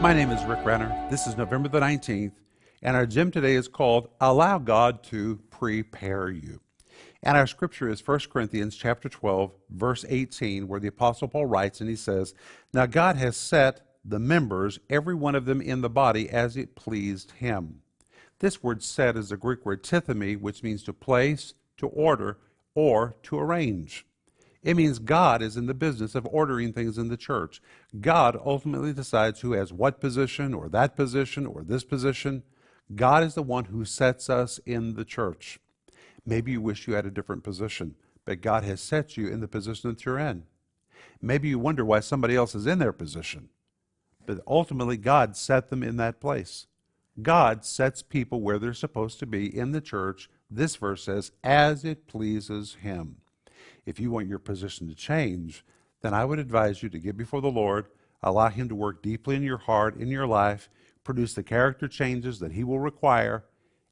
My name is Rick Renner. This is November the 19th, and our gem today is called Allow God to Prepare You. And our scripture is 1 Corinthians chapter 12, verse 18, where the apostle Paul writes and he says, "Now God has set the members, every one of them in the body as it pleased him." This word set is the Greek word tithemi, which means to place, to order, or to arrange. It means God is in the business of ordering things in the church. God ultimately decides who has what position, or that position, or this position. God is the one who sets us in the church. Maybe you wish you had a different position, but God has set you in the position that you're in. Maybe you wonder why somebody else is in their position, but ultimately God set them in that place. God sets people where they're supposed to be in the church. This verse says, as it pleases Him. If you want your position to change, then I would advise you to get before the Lord, allow Him to work deeply in your heart, in your life, produce the character changes that He will require,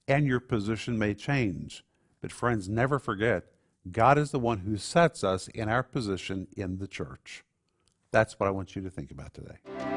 and your position may change. But, friends, never forget God is the one who sets us in our position in the church. That's what I want you to think about today.